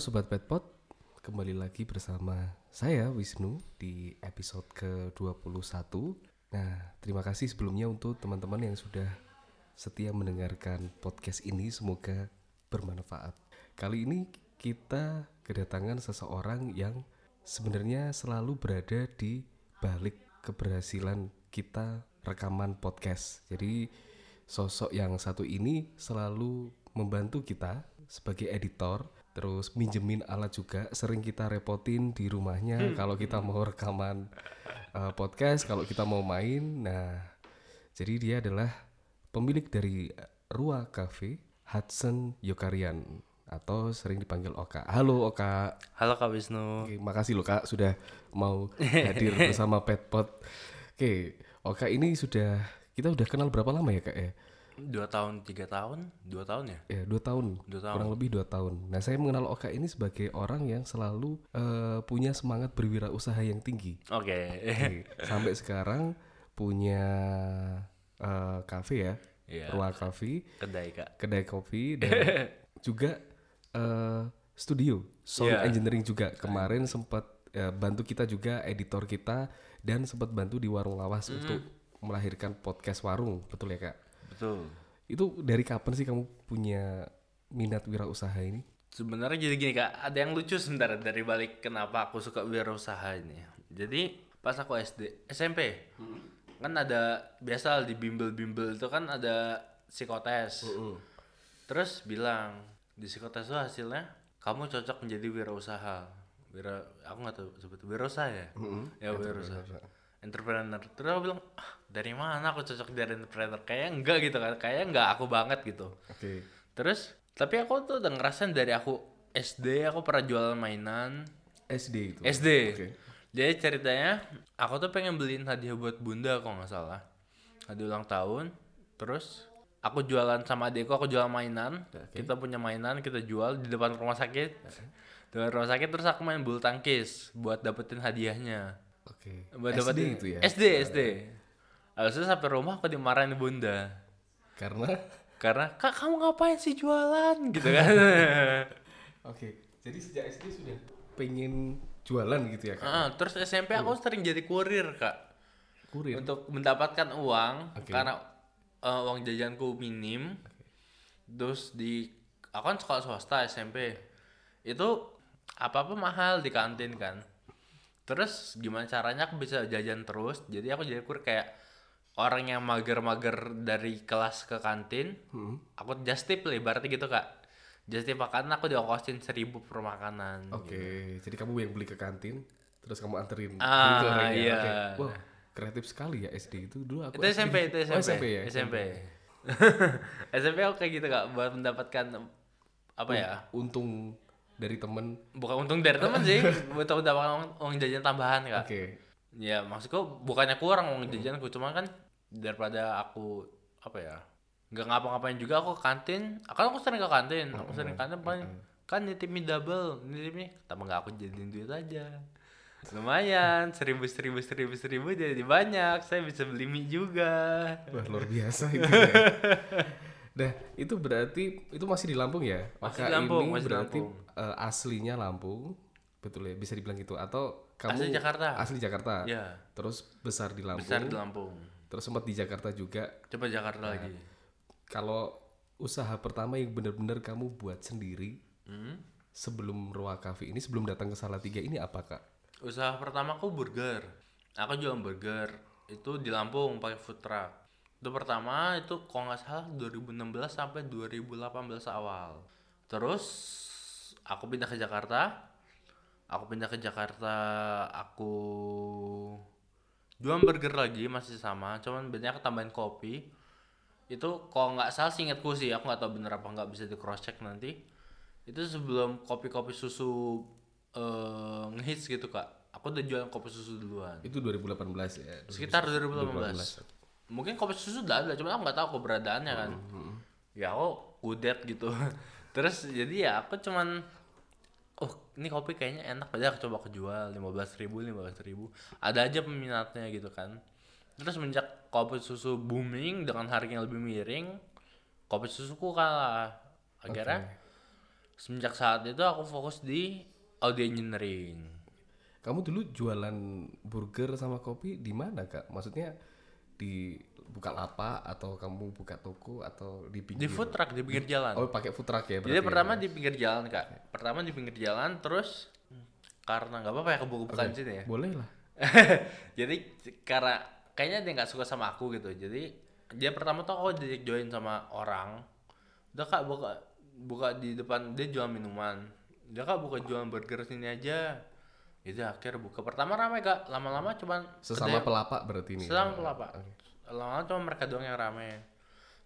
Sobat Petpot, kembali lagi bersama saya Wisnu di episode ke-21. Nah, terima kasih sebelumnya untuk teman-teman yang sudah setia mendengarkan podcast ini. Semoga bermanfaat. Kali ini kita kedatangan seseorang yang sebenarnya selalu berada di balik keberhasilan kita rekaman podcast. Jadi sosok yang satu ini selalu membantu kita sebagai editor terus minjemin alat juga sering kita repotin di rumahnya kalau kita mau rekaman uh, podcast kalau kita mau main. Nah jadi dia adalah pemilik dari Rua Cafe Hudson Yokarian atau sering dipanggil Oka. Halo Oka. Halo Kak Wisnu. Oke, makasih loh Kak sudah mau hadir bersama Petpot. Oke Oka ini sudah kita udah kenal berapa lama ya Kak ya Dua tahun, tiga tahun, dua tahun ya? ya dua tahun, Dua tahun. kurang lebih dua tahun. Nah saya mengenal Oka ini sebagai orang yang selalu eh, punya semangat berwirausaha yang tinggi. Oke. Oke, Sampai sekarang punya kafe ya, Iya. Ruang Cafe, Kedai Kak. kedai kopi dan juga eh, studio sound Iya. engineering juga. Kemarin sempat eh, bantu kita juga editor kita dan sempat bantu di warung lawas untuk melahirkan podcast warung, betul ya kak? Betul. Itu dari kapan sih kamu punya minat wirausaha ini? Sebenarnya jadi gini Kak, ada yang lucu sebentar dari balik kenapa aku suka wirausaha ini. Jadi pas aku SD, SMP, kan ada biasa di bimbel-bimbel itu kan ada psikotes. Terus bilang di psikotes itu hasilnya kamu cocok menjadi wirausaha. Wira, aku nggak tahu sebut wirausaha ya. Ya wirausaha. Entrepreneur. Terus aku bilang, ah, dari mana aku cocok jadi entrepreneur? Kayaknya enggak gitu kan. Kayaknya enggak aku banget gitu. Oke. Terus tapi aku tuh udah ngerasain dari aku SD aku pernah jualan mainan SD itu. SD. Oke. Jadi ceritanya aku tuh pengen beliin hadiah buat bunda kalau nggak salah. Hadiah ulang tahun. Terus aku jualan sama adikku aku jual mainan. Kita punya mainan kita jual di depan rumah sakit. Di depan rumah sakit terus aku main bulu tangkis buat dapetin hadiahnya. Oke. SD Buat dapetin itu ya. SD SD. Habis itu sampai rumah aku dimarahin bunda. Karena Karena kak kamu ngapain sih jualan gitu kan. Oke. Jadi sejak SD sudah pengen jualan gitu ya kak? Ah, terus SMP aku sering jadi kurir kak Kurir. untuk mendapatkan uang Oke. karena eh, uang jajanku minim. Terus di aku kan sekolah swasta SMP itu apa apa mahal di kantin kan. Terus gimana caranya aku bisa jajan terus? Jadi aku jadi kurir kayak orang yang mager-mager dari kelas ke kantin. Hmm. Aku just tip lah ibaratnya gitu kak. Just tip makanan aku diongkosin seribu per makanan. Oke. Jadi kamu yang beli ke kantin, terus kamu anterin Ah, ke orangnya. iya. Oke. Wah, kreatif sekali ya SD itu dulu aku. itu SMP itu SMP Oh, SMP ya. SMP SMP aku kayak gitu kak buat mendapatkan apa ya Untung dari temen. bukan untung dari teman sih buat mendapatkan uang, uang jajan tambahan kak Oke. ya maksudku bukannya kurang uang jajanku cuma kan daripada aku apa ya nggak ngapa-ngapain juga aku ke kantin kan aku sering ke kantin aku sering ke kantin paling kan nitip mie double nitip mie tambah nggak aku jadiin duit aja lumayan seribu seribu seribu seribu jadi banyak saya bisa beli mie juga Wah, luar biasa itu ya. Nah, itu berarti itu masih di Lampung ya? Masih Maka di Lampung, ini masih berarti Lampung. eh, aslinya Lampung. Betul ya, bisa dibilang gitu atau kamu Asli Jakarta. Asli Jakarta. ya Terus besar di Lampung. besar di Lampung Terus sempat di Jakarta juga. coba Jakarta Nah. lagi Kalau usaha pertama yang benar-benar kamu buat sendiri Hmm? sebelum Roa Cafe ini sebelum datang ke Salatiga ini apa, Kak? usaha pertamaku burger aku jualan burger itu di Lampung pakai food truck itu pertama itu kalau nggak salah 2016 sampai 2018 awal terus aku pindah ke Jakarta aku pindah ke Jakarta aku jualan burger lagi masih sama cuman bedanya aku tambahin kopi. Itu kalau nggak salah singkatku sih aku nggak tahu bener apa nggak bisa di cross check nanti. Itu sebelum kopi-kopi susu eh ngehits gitu kak. Aku udah jualan kopi susu duluan. Itu 2018 ya. sekitar 2018 mungkin kopi susu udah ada cuma aku nggak tahu keberadaannya kan. Ya aku kudet gitu. Terus jadi ya aku cuman oh ini kopi kayaknya enak. Aja aku coba aku jual lima belas ribu lima ribu. Ada aja peminatnya gitu kan. Terus semenjak kopi susu booming dengan harga yang lebih miring kopi susuku kalah. Akhirnya semenjak saat itu aku fokus di audio engineering. Kamu dulu jualan burger sama kopi di mana kak? Maksudnya di buka lapak atau kamu buka toko atau di di pinggir? food truck di pinggir jalan Oh pakai food truck ya berarti. jadi ya? pertama di pinggir jalan kak pertama di pinggir jalan terus karena nggak apa-apa ya kebuka-bukaan sini ya Boleh lah. jadi karena kayaknya dia nggak suka sama aku gitu jadi dia pertama tuh aku diajak join sama orang udah kak buka buka di depan dia jual minuman udah kak buka jual burger sini aja itu akhir buka pertama ramai kak lama-lama cuman Sesama ada- pelapak berarti ini. Sesama pelapa. Lama-lama cuma mereka doang yang rame.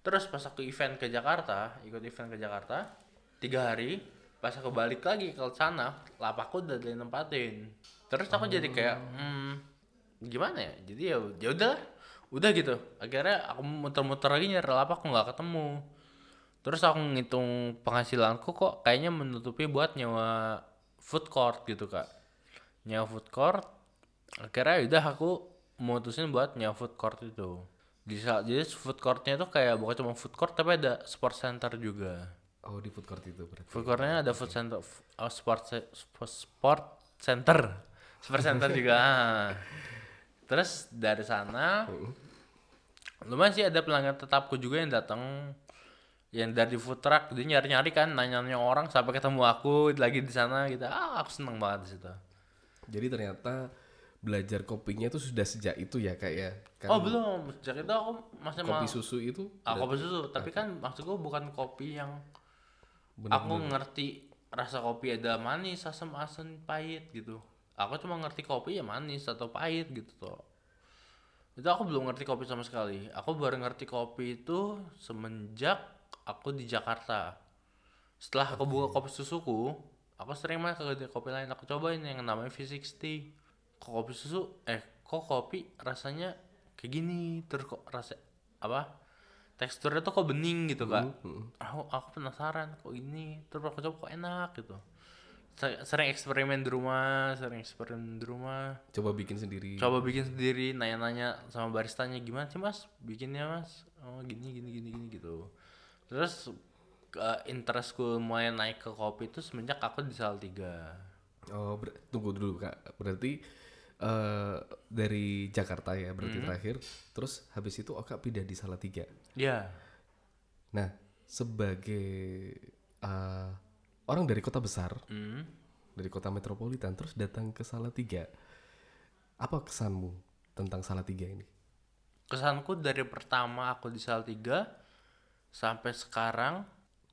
Terus pas aku event ke Jakarta, ikut event ke Jakarta, tiga hari, pas aku balik lagi ke sana, lapakku udah ditempatin. Terus aku jadi kayak, hmm, gimana ya? Jadi ya, ya udah, udah gitu. Akhirnya aku muter-muter lagi nyari lapak, aku nggak ketemu. Terus aku ngitung penghasilanku kok kayaknya menutupi buat nyewa food court gitu kak. Nyewa food court, akhirnya ya udah aku mutusin buat nyewa food court itu di saat jadi food courtnya itu kayak bukan cuma food court tapi ada sport center juga. Oh di food court itu berarti. food courtnya ada food center oh, sport ce- sp- sport center. Sport center juga ah. terus dari sana lumayan sih ada pelanggan tetapku juga yang datang yang dari food truck. Dia nyari nyari kan nanya nanya orang sampai ketemu aku lagi di sana gitu. Ah aku seneng banget di situ. Jadi ternyata belajar kopinya itu sudah sejak itu ya kak ya. Kan oh belum sejak itu aku masih kopi susu itu Ah, kopi susu, tapi kan maksudku bukan kopi yang aku ngerti rasa kopi ada manis, asam, asam, pahit gitu. Aku cuma ngerti kopi ya manis atau pahit gitu toh. Itu aku belum ngerti kopi sama sekali. Aku baru ngerti kopi itu semenjak aku di Jakarta. Setelah aku buka kopi susuku, aku sering main ke kopi lain. Aku cobain yang namanya V60. Kok kopi susu, eh kok kopi rasanya kayak gini, terus kok rasa apa? Teksturnya tuh kok bening gitu kak. Aku aku penasaran kok ini, terus aku coba kok enak gitu. Se- Sering eksperimen di rumah, sering eksperimen di rumah coba bikin sendiri. coba bikin sendiri nanya-nanya sama baristanya gimana sih mas bikinnya mas oh gini gini gini gini gitu terus ke interestku mulai naik ke kopi itu semenjak aku di Salatiga Oh ber- tunggu dulu kak. Berarti eh dari Jakarta ya berarti terakhir. Terus habis itu Oka pindah di Salatiga. ya Nah sebagai eh, orang dari kota besar, hmm. dari kota metropolitan, terus datang ke Salatiga, apa kesanmu tentang Salatiga ini? kesanku dari pertama aku di Salatiga sampai sekarang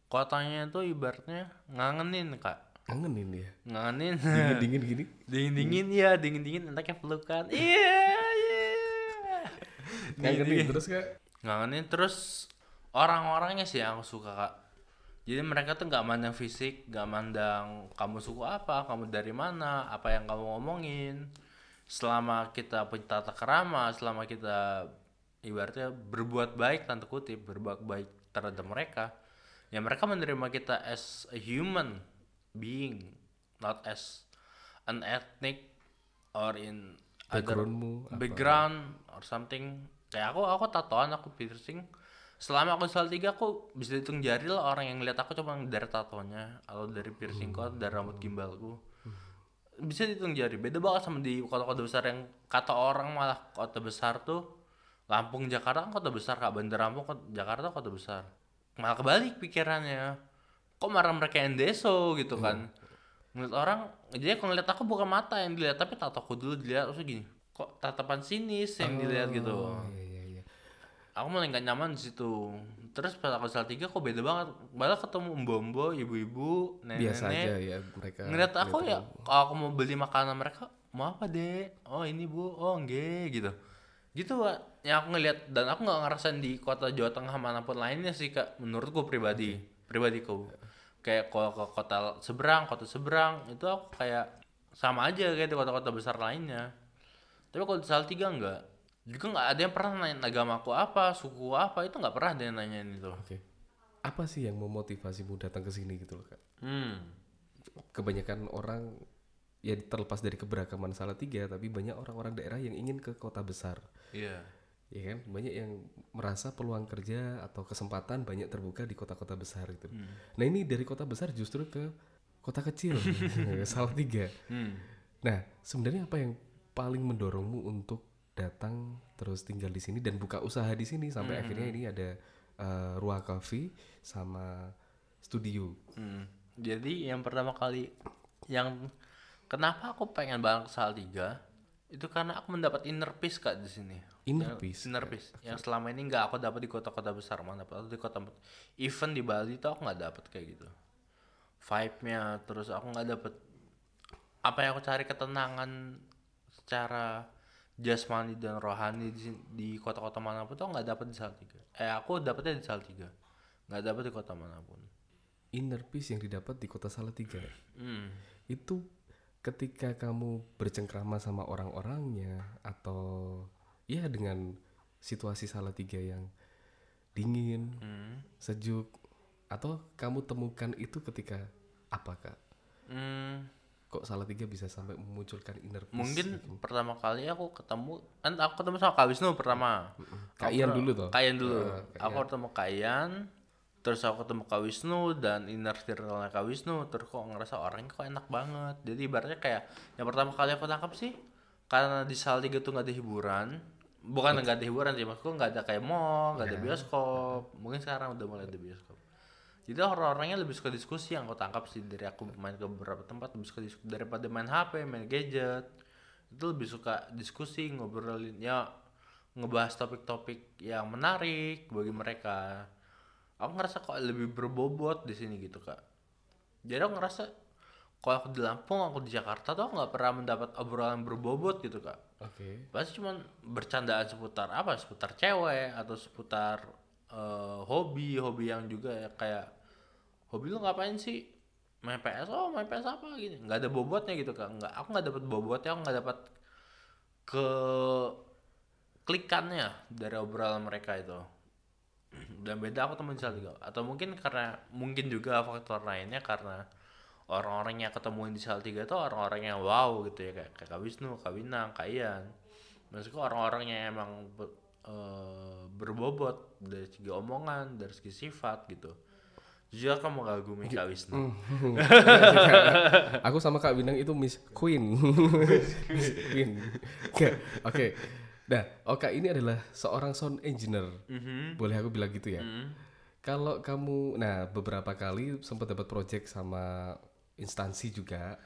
kotanya itu ibaratnya ngangenin kak Kangenin ya, ngangenin dingin dingin gini. dingin dingin ya dingin dingin enaknya pelukan. Iya iya. Kangenin terus kak. ngangenin terus orang-orangnya sih yang aku suka kak. Jadi mereka tuh nggak mandang fisik nggak mandang kamu suku apa kamu dari mana apa yang kamu ngomongin selama kita punya tata kerama selama kita ibaratnya berbuat baik tanda kutip berbuat baik terhadap mereka ya mereka menerima kita as a human being not as an ethnic or in other Backgroundmu apa? background or something. Kayak aku aku tatoan aku piercing. Selama aku soal tiga aku bisa hitung jari lah orang yang lihat aku cuma dari tatonya atau dari piercingku atau dari rambut gimbalku. Bisa dihitung jari. Beda banget sama di kota-kota besar yang kata orang malah kota besar tuh Lampung Jakarta kan kota besar kak. Bandar Lampung kota, Jakarta kota besar. Malah kebalik pikirannya kok marah mereka yang deso gitu kan. Ngeliat orang jadi aku ngeliat aku bukan mata yang dilihat tapi tataku dulu dilihat terus gini kok tatapan sinis yang dilihat gitu. Oh iya iya iya. aku mulai nggak nyaman di situ. Terus pas aku salah tiga kok beda banget. Malah ketemu mbombo ibu-ibu Biasa aja ya mereka. ngeliat aku ya kalau aku mau beli makanan mereka mau apa deh oh ini bu. Oh enggak gitu. Gitu Wak. yang aku ngeliat. Dan aku nggak ngerasain di kota Jawa Tengah mana pun lainnya sih kak menurutku pribadi. Pribadiku kayak kalau ke kota seberang kota seberang itu aku kayak sama aja kayak di kota-kota besar lainnya tapi kalau di Salatiga enggak juga nggak ada yang pernah nanya agamaku apa suku apa itu nggak pernah ada yang nanyain itu Oke. Apa sih yang memotivasimu datang ke sini gitu loh kak? hmm Kebanyakan orang ya terlepas dari keberagaman Salatiga, tapi banyak orang-orang daerah yang ingin ke kota besar. iya ya kan? Banyak yang merasa peluang kerja atau kesempatan banyak terbuka di kota-kota besar gitu. Nah ini dari kota besar justru ke kota kecil. Salatiga Hmm. nah sebenarnya apa yang paling mendorongmu untuk datang terus tinggal di sini dan buka usaha di sini sampai akhirnya ini ada eh, Ruang Coffee sama studio? Hmm. Jadi yang pertama kali yang kenapa aku pengen banget ke Salatiga itu karena aku mendapat inner peace kak di sini. Inner Yang- peace? Inner peace. Yang selama ini nggak aku dapat di kota-kota besar mana dapat di kota even di Bali tuh aku nggak dapat kayak gitu. Vibe-nya terus aku nggak dapet apa yang aku cari ketenangan secara jasmani dan rohani di, di kota-kota mana pun tuh nggak dapet di Salatiga. Eh aku dapetnya di Salatiga, nggak dapet di kota mana pun. inner peace yang didapat di kota Salatiga Hmm. itu ketika kamu bercengkrama sama orang-orangnya atau ya dengan situasi Salatiga yang dingin, Hmm. sejuk atau kamu temukan itu ketika apa kak? Hmm, Kok Salatiga bisa sampai memunculkan inner peace? mungkin gitu? pertama kali aku ketemu kan aku ketemu sama Kak Wisnu pertama. Kak Ian dulu toh? Kak Ian dulu. Eh, Kak aku ketemu Kak Ian, terus aku ketemu Kak Wisnu dan inner circle-nya Kak Wisnu, terus kok ngerasa orangnya kok enak banget. Jadi ibaratnya kayak yang pertama kali aku tangkap sih karena di Salatiga tuh nggak ada hiburan. Bukan nggak ada hiburan sih, maksudku nggak ada kayak mall, nggak ada Ya. bioskop. Mungkin sekarang udah mulai ada bioskop. Jadi orang-orangnya lebih suka diskusi yang aku tangkap sih dari aku main ke beberapa tempat lebih suka diskusi daripada main HP, main gadget. Itu lebih suka diskusi, ngobrolin ya ngebahas topik-topik yang menarik bagi mereka. Aku ngerasa kok lebih berbobot di sini gitu kak. Jadi aku ngerasa kalau aku di Lampung, aku di Jakarta tuh nggak pernah mendapat obrolan berbobot gitu kak. Oke. pasti cuman bercandaan seputar apa? Seputar cewek atau seputar eh, hobi hobi yang juga ya kayak hobi lu ngapain sih? Main PS oh main PS apa? Gini. Nggak ada bobotnya gitu kan nggak aku nggak dapat bobotnya aku nggak dapat ke klikannya dari obrolan mereka itu. Dan beda aku di Salatiga. Atau mungkin karena mungkin juga faktor lainnya karena orang-orang yang ketemuin di Salatiga itu orang-orang yang wow gitu ya kayak, Kak Wisnu, Kak Winang, Kak Ian maksudku orang-orang yang emang eh, berbobot dari segi omongan, dari segi sifat gitu jujur aku mengagumi Kak Wisnu Aku sama Kak Winang itu Miss Queen. Miss Queen. Oke. Oke. Nah, Oka ini adalah seorang sound engineer. Mhm. Boleh aku bilang gitu ya? Mhm. Kalau kamu, nah beberapa kali sempat dapat project sama instansi juga,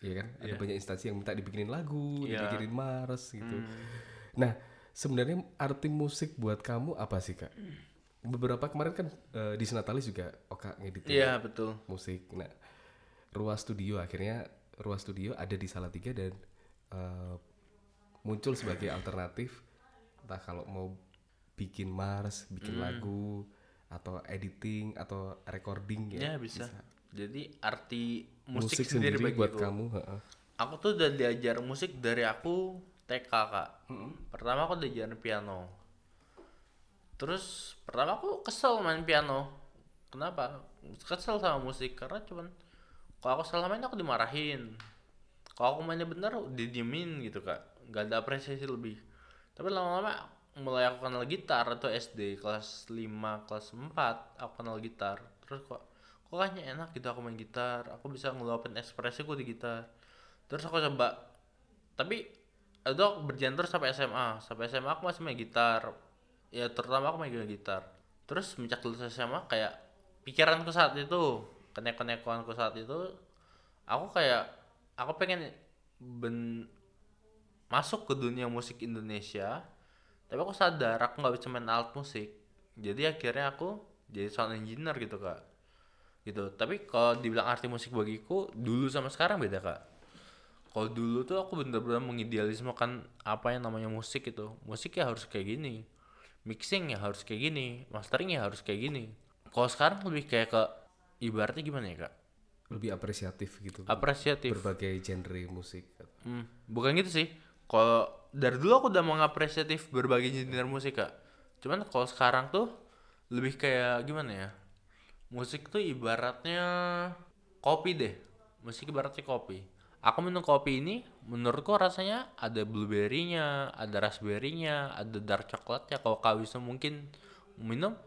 ya kan? Ada banyak instansi yang minta dibikinin lagu, Iya. dibikinin Mars gitu. Nah, sebenarnya arti musik buat kamu apa sih kak? Beberapa kemarin kan eh, di Senatalis juga Oka ngeditin iya betul musik. Nah, Ruas Studio akhirnya Ruas Studio ada di Salatiga dan eh, muncul sebagai alternatif entah kalau mau bikin Mars, bikin Hmm. lagu atau editing atau recording ya ya. bisa. jadi arti musik, Musik, sendiri, sendiri, buat aku. kamu, heeh. aku tuh udah diajar musik dari aku TK kak. Pertama aku diajarin piano. Terus pertama aku kesel main piano. Kenapa? Kesel sama musik karena cuman kalau aku salah main aku dimarahin. Kalau aku mainnya bener didiemin gitu kak. Nggak ada apresiasi lebih. Tapi lama-lama mulai aku kenal gitar itu SD kelas 5 kelas 4 aku kenal gitar. Terus kok kok kayaknya enak gitu aku main gitar. Aku bisa ngeluapin ekspresiku di gitar. Terus aku coba tapi itu aku berjalan terus sampai SMA sampai SMA aku masih main gitar. Ya terutama aku main gitar. Terus sejak lulus SMA kayak pikiranku saat itu kenek-kenekanku saat itu aku kayak aku pengen ben masuk ke dunia musik Indonesia tapi aku sadar aku nggak bisa main alat musik. Jadi akhirnya aku jadi sound engineer gitu kak gitu tapi kalau dibilang arti musik bagiku dulu sama sekarang beda kak kalau dulu tuh aku bener-bener mengidealismekan apa yang namanya musik itu musik ya harus kayak gini mixing ya harus kayak gini mastering ya harus kayak gini kalau sekarang lebih kayak ke ibaratnya gimana ya kak Lebih apresiatif gitu. apresiatif Berbagai genre musik. Hmm, bukan gitu sih. Kalau dari dulu aku udah mengapresiatif berbagai jenis musik kak. Cuman kalau sekarang tuh lebih kayak gimana ya? Musik tuh ibaratnya kopi deh. Musik ibaratnya kopi. aku minum kopi ini menurutku rasanya ada blueberry-nya ada raspberry-nya ada dark coklat ya kalau kak Wisnu mungkin minum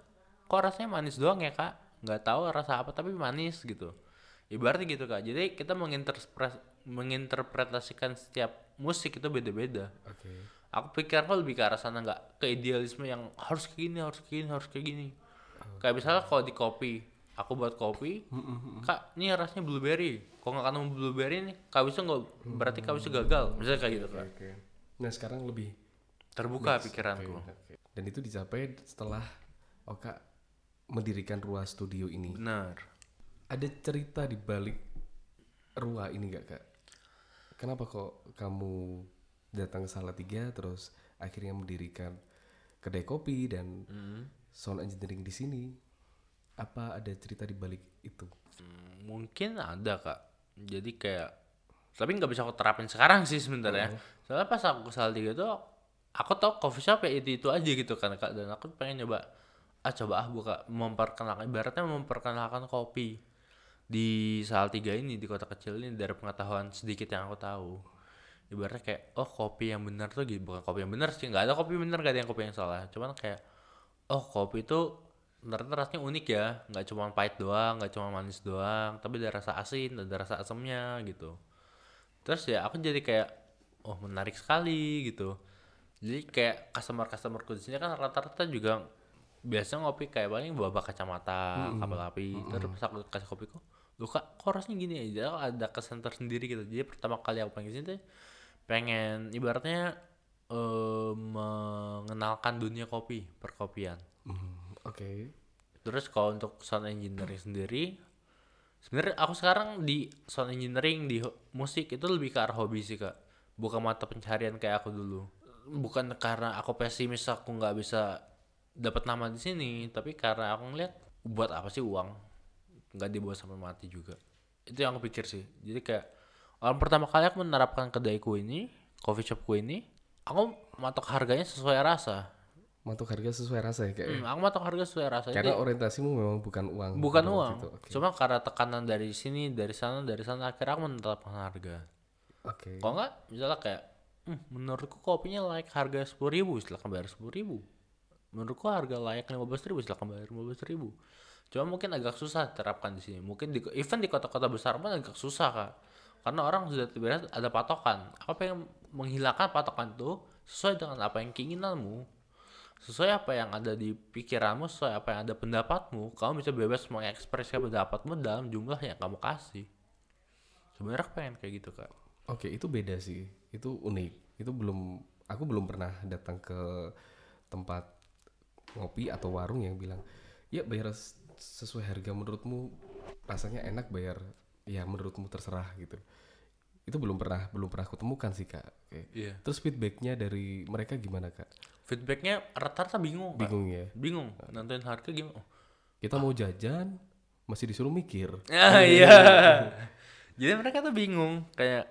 kok rasanya manis doang ya kak? Nggak tahu rasa apa tapi manis gitu. Ibaratnya gitu kak. Jadi kita menginterpre- menginterpretasikan setiap musik itu beda-beda. Oke. aku pikir aku lebih ke arah sana nggak ke idealisme yang harus kayak gini harus kayak gini harus kayak gini. Kayak misalnya kalau di kopi aku buat kopi kak ini rasanya blueberry kalau nggak kangen blueberry nih kak Wisnu nggak berarti kak Wisnu gagal misalnya kayak gitu kak Oke. Nah sekarang lebih terbuka pikiranku Oke. Dan itu dicapai setelah Oka mendirikan Ruah Studio ini. benar Ada cerita di balik Ruah ini gak kak? Kenapa kok kamu datang ke Salatiga terus akhirnya mendirikan kedai kopi dan sound engineering di sini? Apa ada cerita di balik itu? Hmm, mungkin ada kak. Jadi kayak tapi nggak bisa aku terapin sekarang sih sebenarnya. Soalnya pas aku ke Salatiga tuh aku tau coffee shop ya itu itu aja gitu kan kak. Dan aku pengen nyoba ah coba ah buka memperkenalkan ibaratnya memperkenalkan kopi di Salatiga ini di kota kecil ini dari pengetahuan sedikit yang aku tahu. Ibaratnya kayak oh kopi yang benar tuh gitu. Bukan kopi yang benar sih nggak ada kopi benar gak ada yang kopi yang salah. Cuman kayak oh kopi itu ternyata rasanya unik ya nggak cuma pahit doang nggak cuma manis doang tapi ada rasa asin ada rasa asamnya gitu. Terus ya aku jadi kayak oh menarik sekali gitu. Jadi kayak customer customerku di sini kan rata-rata juga biasa ngopi kayak paling bawa kacamata kapal api. Terus pas aku kasih kopiku lu kak kok rasanya gini aja? Ada kesan tersendiri gitu. Jadi pertama kali aku pengen sini tuh pengen ibaratnya eh, mengenalkan dunia kopi perkopian. Hmm, Oke. Terus kalau untuk sound engineering sendiri, sebenarnya aku sekarang di sound engineering di musik itu lebih ke arah hobi sih kak, bukan mata pencarian kayak aku dulu. Bukan karena aku pesimis aku nggak bisa dapat nama di sini, tapi karena aku ngeliat buat apa sih uang, nggak dibawa sampai mati juga. Itu yang aku pikir sih. Jadi kayak orang pertama kali aku menerapkan kedaiku ini, coffee shopku ini, aku matok harganya sesuai rasa. Matok harga sesuai rasa ya kak ya? Hmm, aku matok harga sesuai rasa. Karena Jadi- orientasimu memang bukan uang. bukan uang itu. Oke. cuma karena tekanan dari sini dari sana dari sana akhirnya aku menetapkan harga Oke. kalau nggak misalnya kayak "Hmm, menurutku kopinya layak harga sepuluh ribu silakan bayar sepuluh ribu menurutku harga layak lima belas ribu silakan bayar lima belas ribu cuma mungkin agak susah terapkan di sini mungkin di even di kota-kota besar pun agak susah kak karena orang sudah tiba ada patokan aku pengen menghilangkan patokan itu sesuai dengan apa yang keinginanmu sesuai apa yang ada di pikiranmu sesuai apa yang ada pendapatmu kamu bisa bebas mengekspresikan pendapatmu dalam jumlah yang kamu kasih sebenarnya aku pengen kayak gitu kak Oke, itu beda sih. Itu unik. Itu belum aku belum pernah datang ke tempat ngopi atau warung yang bilang, "Ya, bayar sesuai harga menurutmu rasanya enak bayar ya menurutmu terserah gitu." Itu belum pernah belum pernah aku temukan sih, Kak. Oke. Iya. Terus feedbacknya dari mereka gimana, Kak? Feedbacknya rata-rata bingung. Bingung ya. bingung nentuin harga gimana oh. Kita mau jajan masih disuruh mikir. ah iya jadi mereka tuh bingung kayak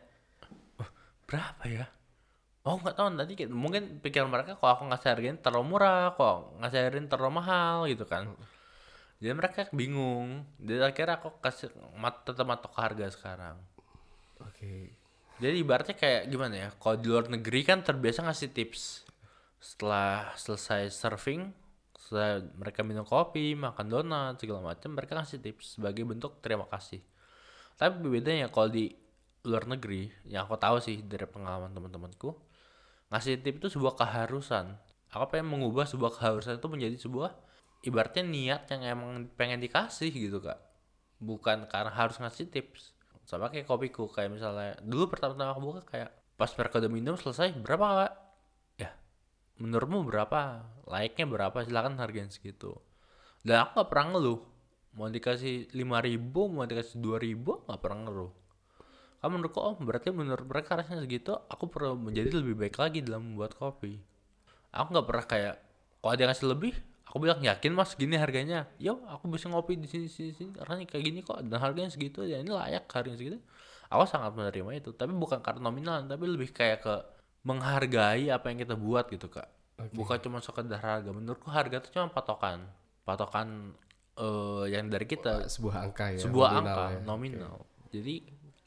"Oh, berapa ya oh nggak tahu nanti mungkin pikiran mereka kalau aku ngasih hargain terlalu murah kok ngasih hargain terlalu mahal gitu kan jadi mereka bingung jadi akhirnya aku kasih mat tetap matok harga sekarang Oke. Jadi ibaratnya kayak gimana ya? Kalau di luar negeri kan terbiasa ngasih tips setelah selesai surfing, setelah mereka minum kopi, makan donat segala macam, mereka ngasih tips sebagai bentuk terima kasih. Tapi bedanya kalau di luar negeri, yang aku tahu sih dari pengalaman teman-temanku, ngasih tips itu sebuah keharusan. Aku pengen mengubah sebuah keharusan itu menjadi sebuah ibaratnya niat yang emang pengen dikasih gitu kak bukan karena harus ngasih tips sama kayak kopiku kayak misalnya dulu pertama-tama aku buka kayak pas periode minum selesai berapa kak menurutmu berapa? Layaknya berapa? Silakan hargain segitu. Dan aku gak pernah ngeluh. Mau dikasih lima ribu mau dikasih dua ribu gak pernah ngeluh. Kamu menurutku oh berarti menurut mereka rasanya segitu aku perlu menjadi lebih baik lagi dalam membuat kopi. Aku nggak pernah kayak kalau dia ngasih lebih aku bilang yakin mas gini harganya? Yo aku bisa ngopi di sini sini sini. Rasanya kayak gini kok dan harganya segitu ya ini layak harganya segitu. Aku sangat menerima itu tapi bukan karena nominal tapi lebih kayak ke menghargai apa yang kita buat gitu kak. Bukan cuma sekedar harga. Menurutku harga itu cuma patokan. Patokan eh, yang dari kita. Sebuah angka ya. sebuah nominal angka ya. nominal. Jadi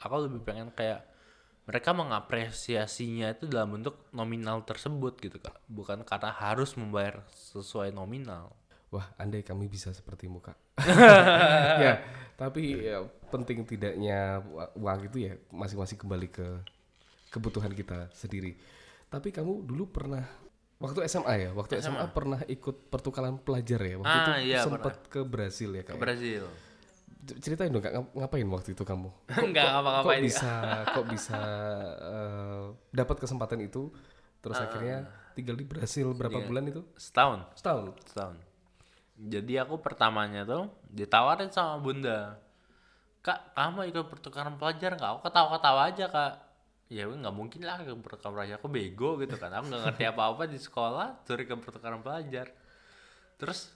aku lebih pengen kayak mereka mengapresiasinya itu dalam bentuk nominal tersebut gitu kak. Bukan karena harus membayar sesuai nominal. Wah, andai kami bisa sepertimu, Kak. ya, tapi ya, penting tidaknya uang itu ya masing-masing kembali ke kebutuhan kita sendiri. Tapi kamu dulu pernah waktu SMA ya, waktu SMA, pernah ikut pertukaran pelajar ya. Waktu Ah, itu iya, sempat ke Brasil ya, ke ya? Brazil C- Ceritain dong, Kak, ngapain waktu itu kamu? nggak ngapa-ngapain Kok bisa kok bisa eh, dapat kesempatan itu terus Ah, akhirnya tinggal di Brasil berapa Iya. bulan itu? setahun Setahun. setahun jadi aku pertamanya tuh ditawarin sama bunda kak kamu ikut pertukaran pelajar nggak aku ketawa-ketawa aja kak ya gue nggak mungkin lah ikut pertukaran pelajar aku bego gitu kan. Aku nggak ngerti apa-apa di sekolah suruh ikut pertukaran pelajar. Terus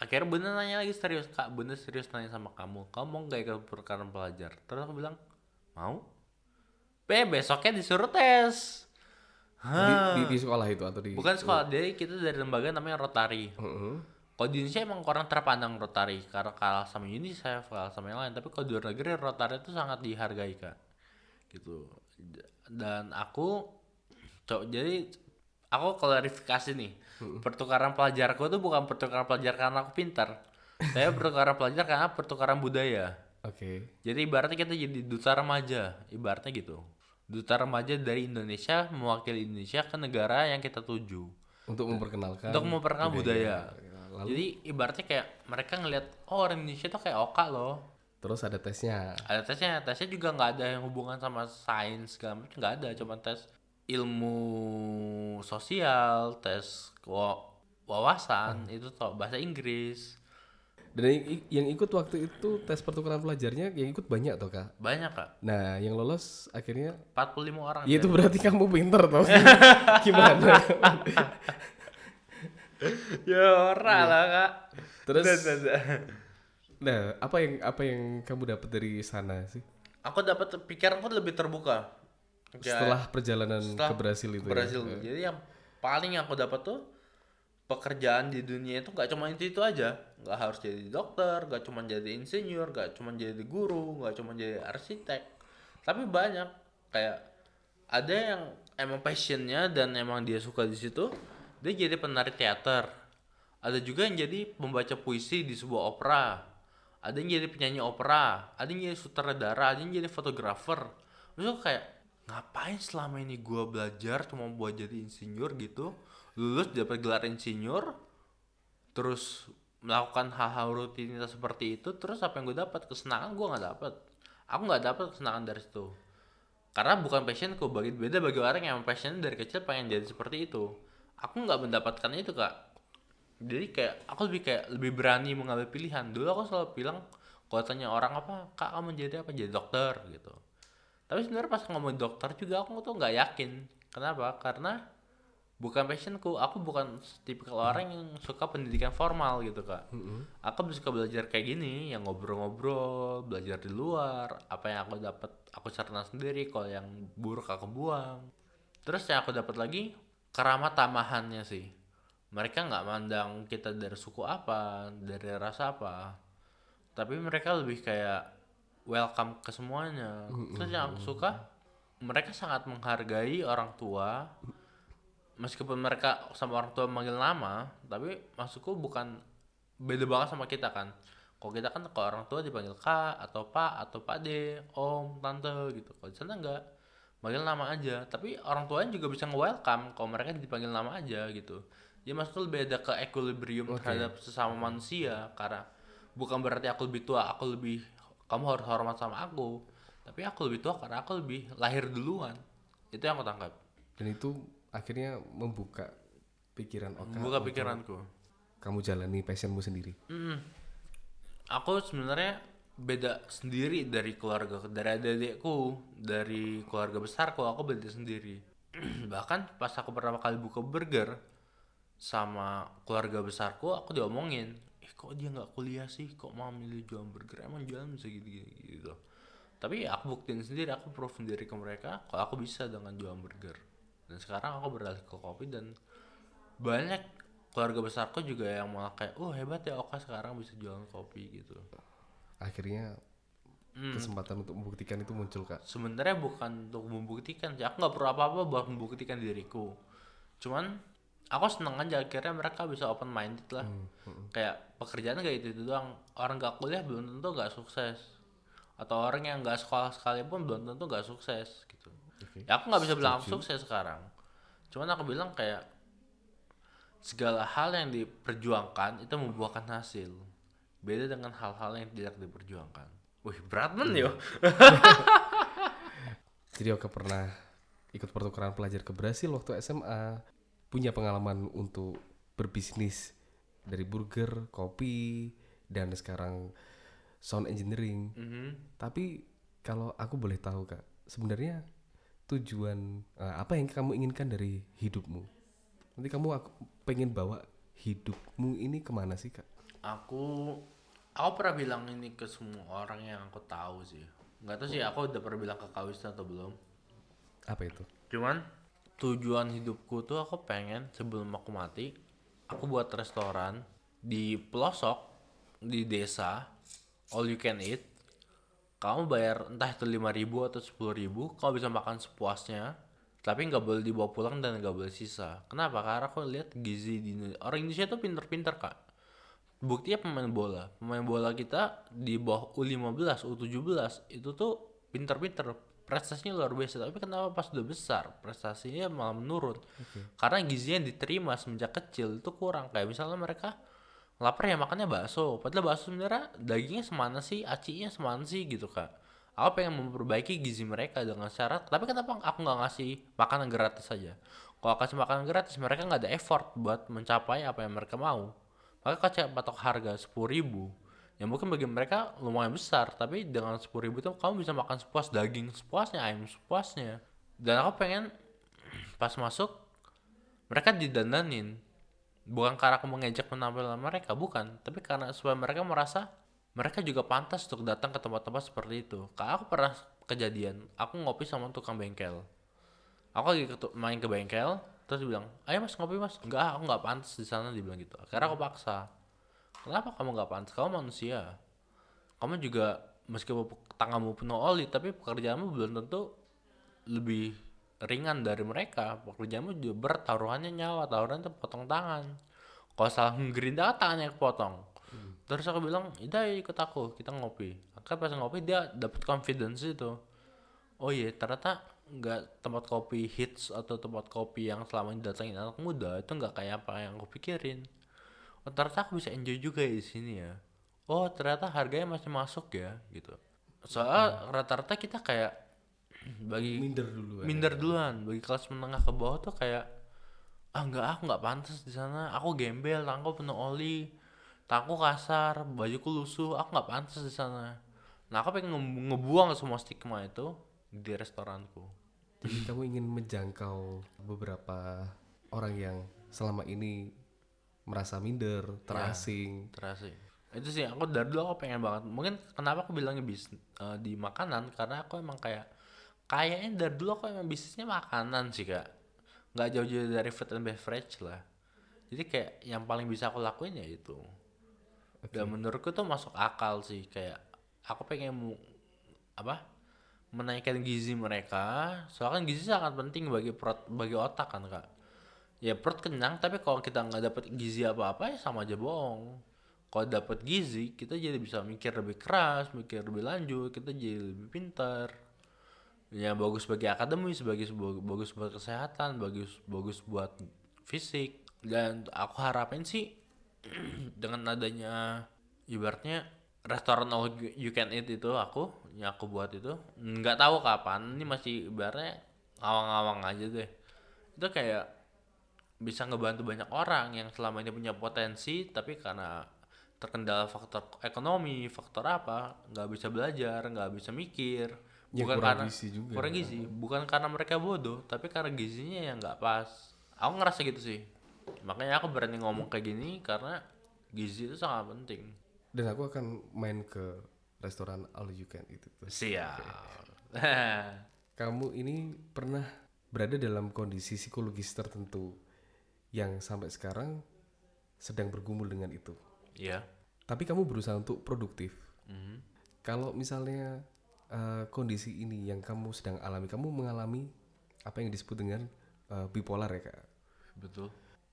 akhirnya bunda nanya lagi serius kak bunda serius nanya sama kamu. Kamu mau nggak ikut pertukaran pelajar? Terus aku bilang mau. Be, besoknya disuruh tes. Di, di, di sekolah itu atau di bukan sekolah jadi kita dari lembaga namanya Rotary. Heeh. kalau di Indonesia emang kurang terpandang Rotary karena kalah sama UNICEF, kalah sama yang lain. Tapi kalau di luar negeri Rotary itu sangat dihargai kak, gitu. Dan aku, cok jadi aku klarifikasi nih, pertukaran pelajarku itu bukan pertukaran pelajar karena aku pintar, saya pertukaran pelajar karena pertukaran budaya. Oke. Jadi ibaratnya kita jadi duta remaja, ibaratnya gitu. Duta remaja dari Indonesia mewakili Indonesia ke negara yang kita tuju Untuk memperkenalkan untuk memperkenalkan budaya. Lalu Jadi ibaratnya kayak mereka ngelihat oh orang Indonesia tuh kayak oka loh. Terus ada tesnya. Ada tesnya, tesnya juga nggak ada yang hubungan sama sains segala macam nggak ada, cuma tes ilmu sosial, tes wa- wawasan itu tuh bahasa Inggris Dan yang, yang ikut waktu itu tes pertukaran pelajarnya yang ikut banyak toh kak. banyak kak, Nah yang lolos akhirnya 45 orang. ya itu berarti kamu pinter toh. Gimana? ya ora lah kak. Terus. Nah apa yang apa yang kamu dapat dari sana sih? Aku dapat pikiranku lebih terbuka. Kayak- Setelah perjalanan setelah ke Brasil itu. ke Brasil. Ya? Jadi yang paling yang aku dapat tuh pekerjaan di dunia itu nggak cuma itu itu aja, nggak harus jadi dokter, nggak cuma jadi insinyur, nggak cuma jadi guru, nggak cuma jadi arsitek, tapi banyak kayak ada yang emang passionnya dan emang dia suka di situ, dia jadi penari teater. Ada juga yang jadi pembaca puisi di sebuah opera. Ada yang jadi penyanyi opera, ada yang jadi sutradara, ada yang jadi fotografer. Terus kayak ngapain selama ini gua belajar cuma buat jadi insinyur gitu, lulus dapat gelar insinyur, terus melakukan hal-hal rutinitas seperti itu, terus apa yang gue dapat? Kesenangan gua nggak dapat. Aku nggak dapat kesenangan dari situ. Karena bukan passionku bagi beda bagi orang yang passion dari kecil pengen jadi seperti itu. Aku nggak mendapatkan itu kak jadi kayak aku lebih kayak lebih berani mengambil pilihan. Dulu aku selalu bilang kalau tanya orang apa kak kamu jadi apa? Jadi dokter gitu. Tapi sebenarnya pas ngomong dokter juga aku tuh nggak yakin. Kenapa? Karena bukan passionku. Aku bukan tipikal orang yang suka pendidikan formal gitu kak. Aku lebih suka belajar kayak gini yang ngobrol-ngobrol belajar di luar apa yang aku dapat aku cerna sendiri kalau yang buruk aku buang. Terus yang aku dapat lagi keramat tamahannya sih mereka nggak mandang kita dari suku apa dari rasa apa. Tapi mereka lebih kayak welcome ke semuanya. Terus yang aku suka mereka sangat menghargai orang tua. Meskipun mereka sama orang tua manggil nama tapi maksudku bukan beda banget sama kita kan. Kalau kita kan kalau orang tua dipanggil kak atau pak atau pak de om tante gitu. Kalau di sana enggak manggil nama aja. Tapi orang tuanya juga bisa nge-welcome kalau mereka dipanggil nama aja gitu ya maksudnya lebih ada ke equilibrium terhadap sesama manusia karena bukan berarti aku lebih tua aku lebih kamu harus hormat sama aku tapi aku lebih tua karena aku lebih lahir duluan itu yang aku tangkap Dan itu akhirnya membuka pikiran Oka. buka pikiranku Kamu jalani passionmu sendiri. Mm. Aku sebenarnya beda sendiri dari keluarga dari adik-adikku, dari keluarga besarku aku beda sendiri. Bahkan pas aku pertama kali buka burger sama keluarga besarku, aku diomongin, eh kok dia nggak kuliah sih, kok mau milih jualan burger, emang jualan bisa gitu gitu. Tapi ya aku buktiin sendiri, aku proof sendiri ke mereka, kalau aku bisa dengan jualan burger. Dan sekarang aku beralih ke kopi dan banyak keluarga besarku juga yang malah kayak oh hebat ya Oka sekarang bisa jualan kopi gitu. Akhirnya kesempatan untuk membuktikan itu muncul kak. Sebenarnya bukan untuk membuktikan sih aku nggak perlu apa-apa buat membuktikan diriku. Cuman aku seneng aja akhirnya mereka bisa open minded lah kayak pekerjaan kayak itu, itu doang. Orang gak kuliah belum tentu gak sukses. Atau orang yang gak sekolah sekalipun belum tentu gak sukses gitu. Oke. ya aku nggak bisa bilang aku sukses sekarang. Cuman aku bilang kayak segala hal yang diperjuangkan itu membuahkan hasil. Beda dengan hal-hal yang tidak diperjuangkan. Wih berat men yo. Jadi Oka pernah ikut pertukaran pelajar ke Brasil waktu SMA, punya pengalaman untuk berbisnis dari burger, kopi, dan sekarang sound engineering. Mhm. Tapi kalau aku boleh tahu kak, sebenarnya tujuan eh, apa yang kamu inginkan dari hidupmu? Nanti kamu aku pengen bawa hidupmu ini ke mana sih kak? aku aku pernah bilang ini ke semua orang yang aku tahu sih nggak tahu sih aku udah pernah bilang ke Kak Wisnu atau belum Apa itu? cuman tujuan hidupku tuh aku pengen sebelum aku mati aku buat restoran di pelosok di desa all you can eat. Kamu bayar entah itu 5000 ribu atau 10.000 ribu kamu bisa makan sepuasnya tapi nggak boleh dibawa pulang dan nggak boleh sisa. Kenapa? Karena aku lihat gizi di Indonesia orang Indonesia tuh pinter-pinter kak. Buktinya pemain bola. Pemain bola kita di bawah U15 U17 itu tuh pinter-pinter prestasinya luar biasa tapi kenapa pas udah besar prestasinya malah menurun? Karena gizinya diterima semenjak kecil itu kurang. Kayak misalnya mereka lapar ya makannya bakso. Padahal bakso sebenarnya dagingnya semana sih acinya semana sih gitu kak. Aku pengen memperbaiki gizi mereka dengan syarat tapi kenapa aku nggak ngasih makanan gratis saja kalau kasih makanan gratis mereka nggak ada effort buat mencapai apa yang mereka mau. Maka kaca patok harga sepuluh ribu yang mungkin bagi mereka lumayan besar tapi dengan sepuluh ribu itu kamu bisa makan sepuas daging sepuasnya ayam sepuasnya. Dan aku pengen pas masuk mereka didandanin. Bukan karena aku mengejek penampilan mereka bukan. Tapi karena supaya mereka merasa mereka juga pantas untuk datang ke tempat-tempat seperti itu. Karena aku pernah kejadian aku ngopi sama tukang bengkel. Aku lagi main ke bengkel terus bilang ayo mas ngopi mas. Enggak aku nggak pantas di sana dia bilang gitu. Karena aku paksa kenapa kamu nggak pantas? Kamu manusia. Kamu juga meskipun tanganmu penuh oli tapi pekerjaanmu belum tentu lebih ringan dari mereka. Pekerjaanmu juga berat taruhannya nyawa taruhan tuh potong tangan. Kalau salah ngerinda tangannya kepotong. Terus aku bilang udah ikut aku kita ngopi. Akhirnya pas ngopi dia dapat confidence itu. Oh iya ternyata nggak tempat kopi hits atau tempat kopi yang selama ini datangin anak muda itu nggak kayak apa yang aku pikirin oh ternyata aku bisa enjoy juga ya di sini ya. Oh ternyata harganya masih masuk ya gitu. Soalnya rata-rata kita kayak bagi Minder dulu. minder duluan. Bagi kelas menengah ke bawah tuh kayak ah nggak aku nggak pantas di sana. Aku gembel tanganku penuh oli tanganku kasar bajuku lusuh aku nggak pantas di sana. Nah aku pengen nge- ngebuang semua stigma itu di restoranku. Jadi kamu ingin menjangkau beberapa orang yang selama ini merasa minder, terasing. terasa itu sih aku dari dulu aku pengen banget. Mungkin kenapa aku bilangnya bis eh, di makanan? Karena aku emang kayak kayaknya dari dulu aku emang bisnisnya makanan sih kak. Nggak jauh-jauh dari food and beverage lah. Jadi kayak yang paling bisa aku lakuin ya itu. Dan menurutku tuh masuk akal sih kayak aku pengen apa menaikkan gizi mereka. Soalnya kan gizi sangat penting bagi perut bagi otak kan kak ya perut kenyang tapi kalau kita nggak dapet gizi apa apa ya sama aja bohong. Kalau dapet gizi kita jadi bisa mikir lebih keras mikir lebih lanjut kita jadi lebih pintar. Ya bagus bagi akademis bagus bagus buat kesehatan bagus bagus buat fisik. Dan aku harapin sih dengan adanya ibaratnya restoran all you can eat itu aku yang aku buat itu nggak tahu kapan ini masih ibaratnya ngawang-ngawang aja deh. Itu kayak bisa ngebantu banyak orang yang selama ini punya potensi tapi karena terkendala faktor ekonomi faktor apa nggak bisa belajar nggak bisa mikir. Ya, bukan kurang karena gizi juga. kurang gizi. Bukan karena mereka bodoh tapi karena gizinya yang nggak pas. Aku ngerasa gitu sih. Makanya aku berani ngomong kayak gini karena gizi itu sangat penting. Dan aku akan main ke restoran all you can itu. siap. Kamu ini pernah berada dalam kondisi psikologis tertentu yang sampai sekarang sedang bergumul dengan itu. Iya. Tapi kamu berusaha untuk produktif. Mhm. Kalau misalnya eh, kondisi ini yang kamu sedang alami, kamu mengalami apa yang disebut dengan eh, bipolar ya kak. betul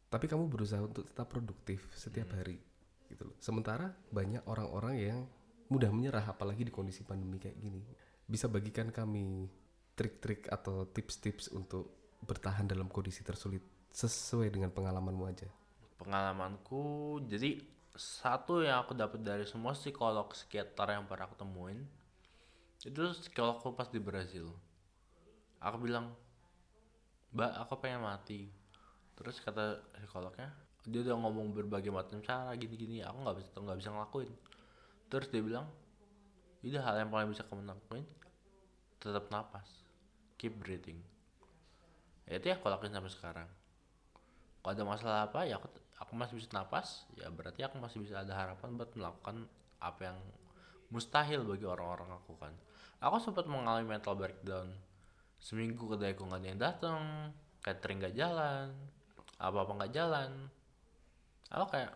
Tapi kamu berusaha untuk tetap produktif setiap hari, gitu loh. Sementara banyak orang-orang yang mudah menyerah, apalagi di kondisi pandemi kayak gini. Bisa bagikan kami trik-trik atau tips-tips untuk bertahan dalam kondisi tersulit sesuai dengan pengalamanmu aja. pengalamanku jadi satu yang aku dapat dari semua psikolog psikiater yang pernah aku temuin itu psikologku pas di Brazil. Aku bilang mbak aku pengen mati. Terus kata psikolognya dia udah ngomong berbagai macam cara gini-gini aku nggak bisa nggak bisa ngelakuin. Terus dia bilang udah hal yang paling bisa kamu lakuin tetap napas keep breathing. Ya itu ya aku lakuin sampai sekarang kalau ada masalah apa ya aku aku masih bisa napas ya berarti aku masih bisa ada harapan buat melakukan apa yang mustahil bagi orang-orang lakukan aku sempat mengalami mental breakdown. Seminggu kedai aku nggak ada yang datang catering nggak jalan apa apa nggak jalan. Aku kayak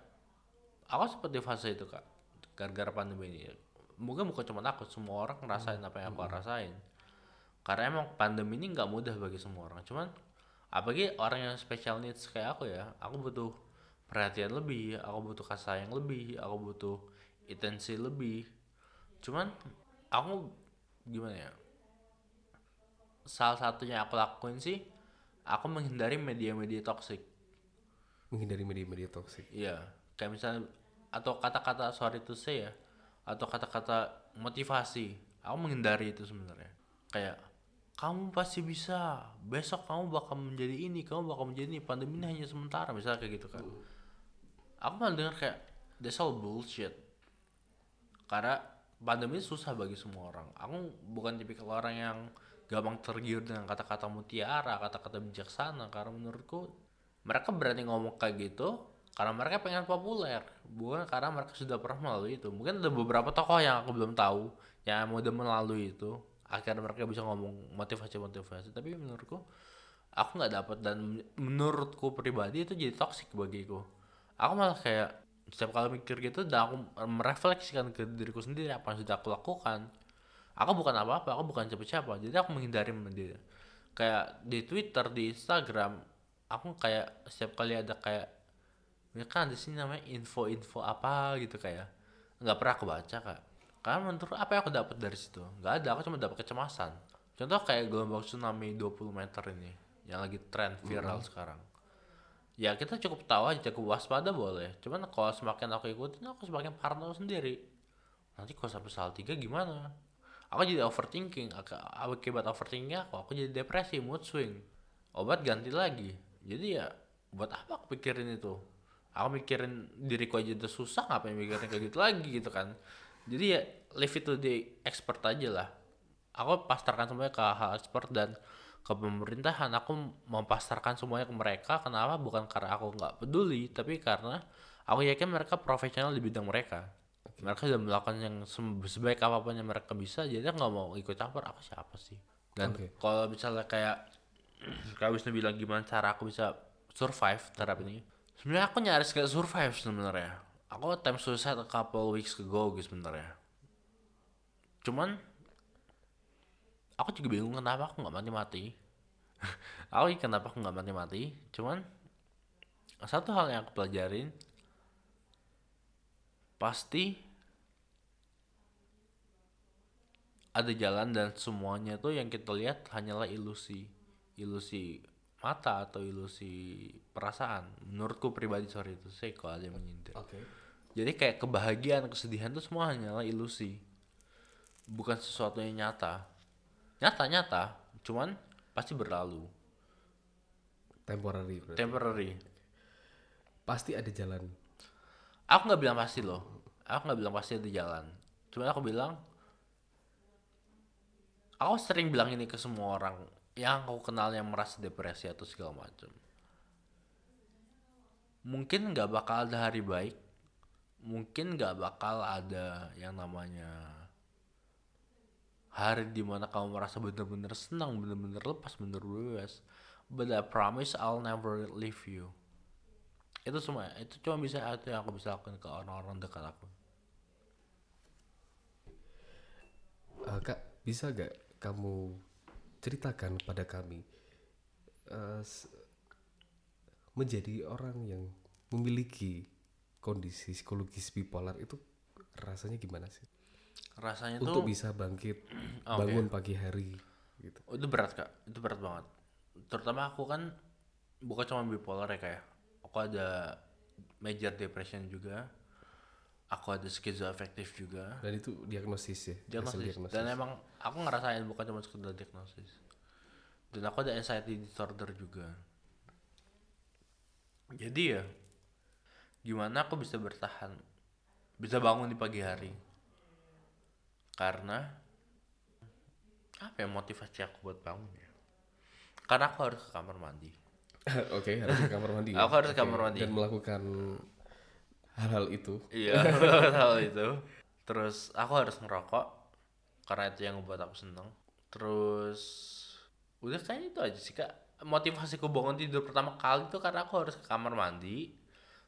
aku sempat di fase itu kak gara-gara pandemi ini. Mungkin bukan cuma aku semua orang ngerasain apa yang aku rasain. Karena emang pandemi ini nggak mudah bagi semua orang. Cuman apalagi orang yang special needs kayak aku ya aku butuh perhatian lebih aku butuh kasih sayang lebih aku butuh intensi lebih cuman aku gimana ya salah satunya aku lakuin sih aku menghindari media-media toksik Menghindari media-media toksik. Iya, kayak misalnya atau kata-kata sorry to say ya, atau kata-kata motivasi. Aku menghindari itu sebenarnya. Kayak kamu pasti bisa, besok kamu bakal menjadi ini, kamu bakal menjadi ini. Pandemi ini hanya sementara, misalnya kayak gitu kan. Aku malah dengar kayak that's all bullshit. Karena pandemi susah bagi semua orang. Aku bukan tipikal orang yang gampang tergiur dengan kata-kata mutiara, kata-kata bijaksana. Karena menurutku mereka berani ngomong kayak gitu karena mereka pengen populer bukan karena mereka sudah pernah melalui itu mungkin ada beberapa tokoh yang aku belum tahu yang udah melalui itu akhirnya mereka bisa ngomong motivasi-motivasi. Tapi menurutku aku nggak dapat dan menurutku pribadi itu jadi toksik bagiku. Aku malah kayak setiap kali mikir gitu dan aku merefleksikan ke diriku sendiri apa yang sudah aku lakukan. Aku bukan apa-apa aku bukan siapa-siapa. Jadi aku menghindari dia. Kayak di Twitter di Instagram aku kayak setiap kali ada kayak ya kan di sini namanya info-info apa? gitu kayak. Nggak pernah aku baca kak karena menurut apa yang aku dapat dari situ? Nggak ada aku cuma dapat kecemasan. Contoh kayak gelombang tsunami 20 meter ini yang lagi tren viral sekarang. Ya kita cukup tahu aja cukup waspada boleh. Cuman kalau semakin aku ikutin aku semakin parno sendiri. Nanti kalau sampai salah tiga gimana? Aku jadi overthinking Ak- akibat overthinkingnya aku aku jadi depresi mood swing. Obat ganti lagi. Jadi ya buat apa aku pikirin itu? Aku mikirin diriku aja udah susah ngapain mikirin kayak gitu lagi gitu kan jadi ya leave it to the expert aja lah. Aku pastarkan semuanya ke hal expert dan ke pemerintahan. Aku mempastarkan semuanya ke mereka. Kenapa? Bukan karena aku nggak peduli tapi karena aku yakin mereka profesional di bidang mereka. Mereka sudah melakukan yang sebaik apa pun yang mereka bisa jadi nggak mau ikut campur. Aku siapa sih? Dan Oke. kalau misalnya kayak kayak Wisnu bilang gimana cara aku bisa survive terhadap ini? Sebenarnya aku nyaris gak survive sebenarnya aku time suicide a couple weeks ago gitu sebenarnya. Cuman aku juga bingung kenapa aku nggak mati-mati. Aku kenapa aku nggak mati-mati. Cuman satu hal yang aku pelajarin pasti ada jalan dan semuanya tuh yang kita lihat hanyalah ilusi ilusi mata atau ilusi perasaan? Menurutku pribadi sorry itu kalau ada yang menyindir. Oke. jadi kayak kebahagiaan kesedihan tuh semua hanyalah ilusi. Bukan sesuatu yang nyata. Nyata nyata. Cuman pasti berlalu. Temporary. berarti. temporary. Pasti ada jalan. aku nggak bilang pasti loh. Aku nggak bilang pasti ada jalan. Cuman aku bilang aku sering bilang ini ke semua orang yang aku kenal yang merasa depresi atau segala macam. Mungkin nggak bakal ada hari baik mungkin nggak bakal ada yang namanya hari di mana kamu merasa bener-bener senang bener-bener lepas bener bebas. But I promise I'll never leave you. Itu semua itu cuma bisa itu yang aku bisa lakukan ke orang-orang dekat aku. Eh, kak bisa gak kamu ceritakan pada kami s- menjadi orang yang memiliki kondisi psikologis bipolar itu rasanya gimana sih? Rasanya untuk tuh bisa bangkit Oke. bangun pagi hari gitu. Oh, itu berat kak. Itu berat banget. Terutama aku kan bukan cuma bipolar ya kayak aku ada major depression juga aku ada schizoaffective juga. Dan itu diagnosis ya? Hasil diagnosis. dan emang aku ngerasain bukan cuma sekedar diagnosis. Dan aku ada anxiety disorder juga. Jadi ya gimana aku bisa bertahan? Bisa bangun di pagi hari? Karena apa ya motivasi aku buat bangun ya? Karena aku harus ke kamar mandi. Oke harus ke kamar mandi ya? Aku harus ke kamar mandi. dan melakukan hal-hal itu Iya, hal itu. Terus aku harus ngerokok karena itu yang membuat aku seneng. Terus udah kayaknya itu aja sih kak. Motivasiku bangun tidur pertama kali itu karena aku harus ke kamar mandi.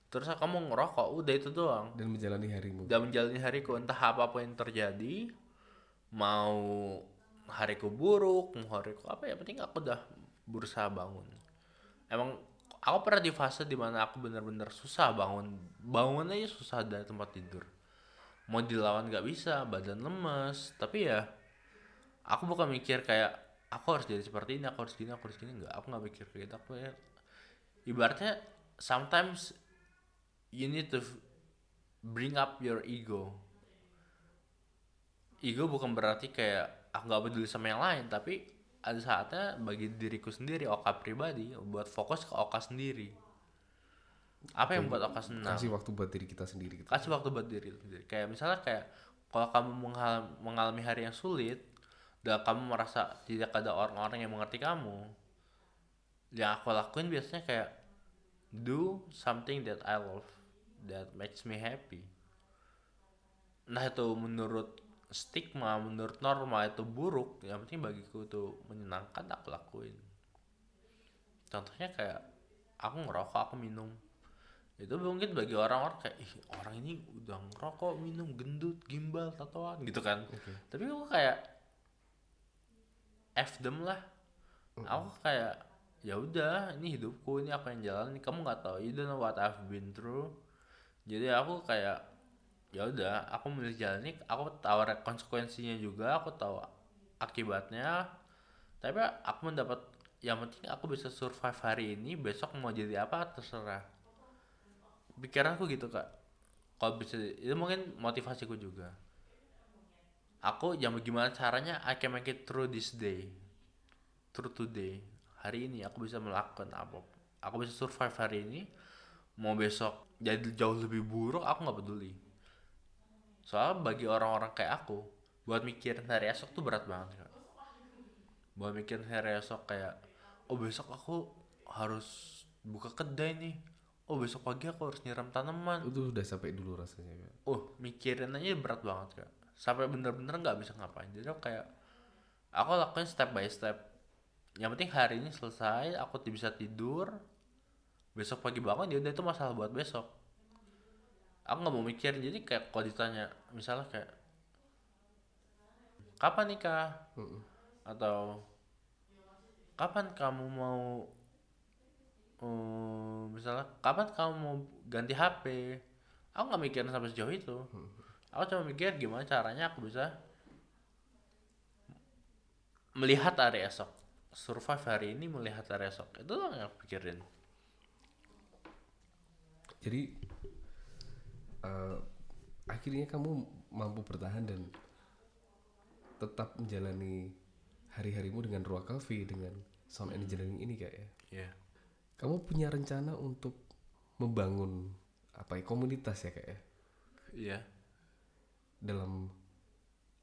Terus aku mau ngerokok, udah itu doang. dan menjalani harimu Dan menjalani hariku entah apa pun yang terjadi, mau hariku buruk, mau hariku apa ya penting aku udah berusaha bangun. Emang aku pernah di fase di mana aku bener-bener susah bangun, bangun aja susah dari tempat tidur. Mau dilawan gak bisa, badan lemes, tapi ya aku bukan mikir kayak aku harus jadi seperti ini, aku harus gini, aku harus gini, enggak, aku nggak mikir kayak gitu. Aku ya, ibaratnya sometimes you need to bring up your ego ego bukan berarti kayak aku nggak peduli sama yang lain tapi ada saatnya bagi diriku sendiri oka pribadi buat fokus ke oka sendiri. Apa yang buat oka senang? kasih waktu buat diri kita sendiri gitu. Kasih waktu buat diri sendiri. Kayak misalnya kayak kalau kamu mengalami hari yang sulit dan kamu merasa tidak ada orang-orang yang mengerti kamu yang aku lakuin biasanya kayak do something that I love that makes me happy. Nah itu menurut stigma menurut norma itu buruk yang penting bagiku itu menyenangkan aku lakuin. Contohnya kayak aku ngerokok aku minum. Itu mungkin bagi orang-orang kayak ih orang ini udah ngerokok minum gendut gimbal tatoan gitu kan. Tapi aku kayak f them lah. Aku kayak ya udah ini hidupku ini apa yang jalan kamu nggak tahu you don't know what I've been through. Jadi aku kayak ya udah aku milih jalan ini aku tahu konsekuensinya juga aku tahu akibatnya. Tapi aku mendapat yang penting aku bisa survive hari ini besok mau jadi apa terserah. Pikiranku gitu kak. Kalau bisa itu mungkin motivasiku juga. Aku yang gimana caranya I can make it through this day. Through today. Hari ini aku bisa melakukan apa aku bisa survive hari ini. Mau besok jadi jauh lebih buruk aku nggak peduli soalnya bagi orang-orang kayak aku buat mikirin hari esok tuh berat banget kak. Buat mikirin hari esok kayak oh besok aku harus buka kedai nih. Oh besok pagi aku harus nyiram tanaman. Itu udah sampai dulu rasanya Kak. oh mikirin aja berat banget kak. Sampai bener-bener nggak bisa ngapain. Jadi aku kayak aku lakuin step by step. Yang penting hari ini selesai aku bisa tidur. Besok pagi bangun ya udah itu masalah buat besok aku nggak mau mikirin jadi kayak kalau ditanya misalnya kayak kapan nikah? Atau kapan kamu mau eh, misalnya kapan kamu mau ganti HP aku nggak mikirin sampai sejauh itu. Aku cuma mikir gimana caranya aku bisa melihat hari esok survive hari ini melihat hari esok. Itu yang aku pikirin. Jadi eh, akhirnya kamu mampu bertahan dan tetap menjalani hari-harimu dengan ruang cafe dengan sound engineering ini kayak ya? Ya kamu punya rencana untuk membangun apa ya komunitas ya kayak ya? Iya. Dalam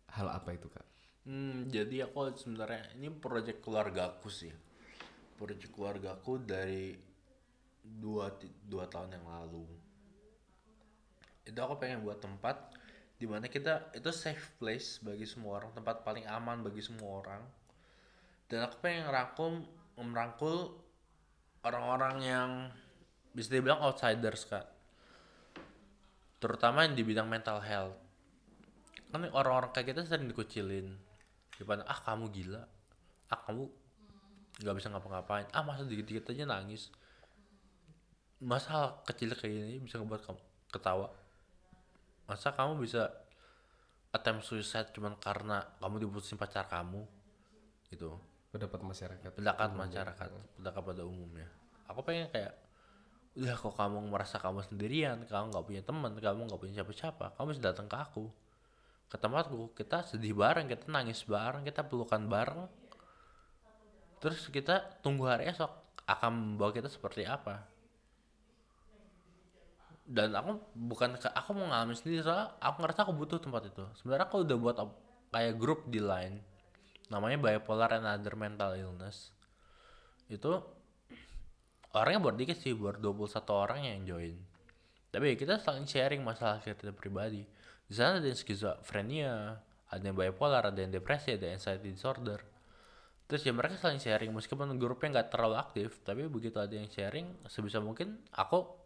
hal apa itu kak? Hmm, jadi aku sebenarnya ini proyek keluarga aku sih. Proyek keluarga aku dari dua, dua tahun yang lalu. Itu aku pengen buat tempat di mana kita itu safe place bagi semua orang, tempat paling aman bagi semua orang. Dan aku pengen ngerangkum, merangkul orang-orang yang bisa dibilang outsiders kak. Terutama yang di bidang mental health. Kan orang-orang kayak kita sering dikucilin. Dipandang ah kamu gila. Ah kamu nggak bisa ngapa-ngapain. Ah masa dikit-dikit aja nangis. Masa hal kecil kayak ini bisa ngebuat kamu ketawa masa kamu bisa attempt suicide cuman karena kamu diputusin pacar kamu? Gitu. Pendapat masyarakat. Pendapat masyarakat. Pendapat pada umumnya. Aku pengen kayak udah kok kamu merasa kamu sendirian? Kamu nggak punya teman kamu nggak punya siapa-siapa. Kamu bisa datang ke aku. Ke tempatku. Kita sedih bareng kita nangis bareng kita pelukan bareng. Terus kita tunggu hari esok akan membawa kita seperti apa dan aku bukan aku mau ngalamin sendiri soalnya aku ngerasa aku butuh tempat itu. Sebenarnya aku udah buat kayak grup di line namanya bipolar and other mental illness. Itu orangnya baru dikit sih baru 21 orang yang join. Tapi ya kita saling sharing masalah kita pribadi. Di sana ada yang skizofrenia ada yang bipolar ada yang depresi ada yang anxiety disorder. Terus ya mereka saling sharing meskipun grupnya nggak terlalu aktif tapi begitu ada yang sharing sebisa mungkin aku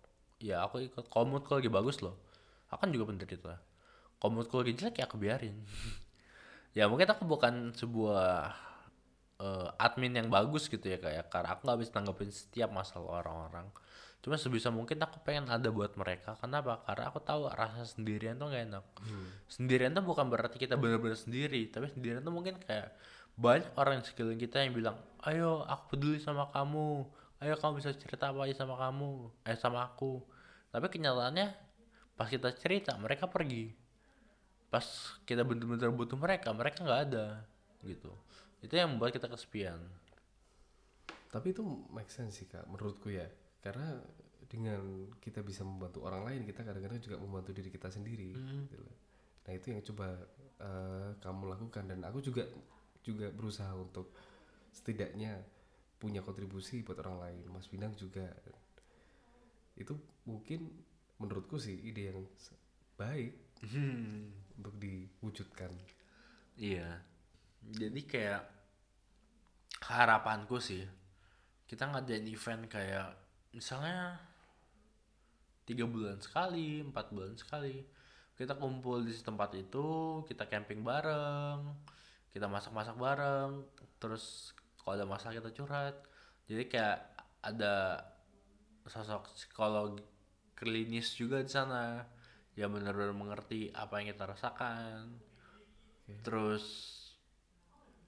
ya aku ikut. Kalau moodku lagi bagus loh. Aku kan juga penderita kalau moodku lagi jelek ya aku biarin. Ya mungkin aku bukan sebuah eh, admin yang bagus gitu ya kayak. Karena aku nggak bisa tanggapin setiap masalah orang-orang. Cuma sebisa mungkin aku pengen ada buat mereka. Kenapa? Karena aku tahu rasa sendirian tuh gak enak. Sendirian tuh bukan berarti kita benar-benar sendiri. Tapi sendirian tuh mungkin kayak banyak orang di sekeliling kita yang bilang ayo aku peduli sama kamu. Ayo kamu bisa cerita apa aja sama kamu. Eh sama aku tapi kenyataannya pas kita cerita mereka pergi. Pas kita bener-bener butuh mereka mereka nggak ada gitu. Itu yang membuat kita kesepian. Tapi itu make sense sih kak menurutku ya. Karena dengan kita bisa membantu orang lain kita kadang-kadang juga membantu diri kita sendiri gitu loh. nah itu yang coba eh, kamu lakukan. Dan aku juga juga berusaha untuk setidaknya punya kontribusi buat orang lain. Mas Binang juga itu mungkin menurutku sih ide yang baik untuk diwujudkan. Iya. Jadi kayak harapanku sih kita ngadain event kayak misalnya tiga bulan sekali empat bulan sekali. Kita kumpul di tempat itu kita camping bareng kita masak-masak bareng terus kalau ada masalah kita curhat. Jadi kayak ada sosok psikolog klinis juga di sana. Yang benar-benar mengerti apa yang kita rasakan. Terus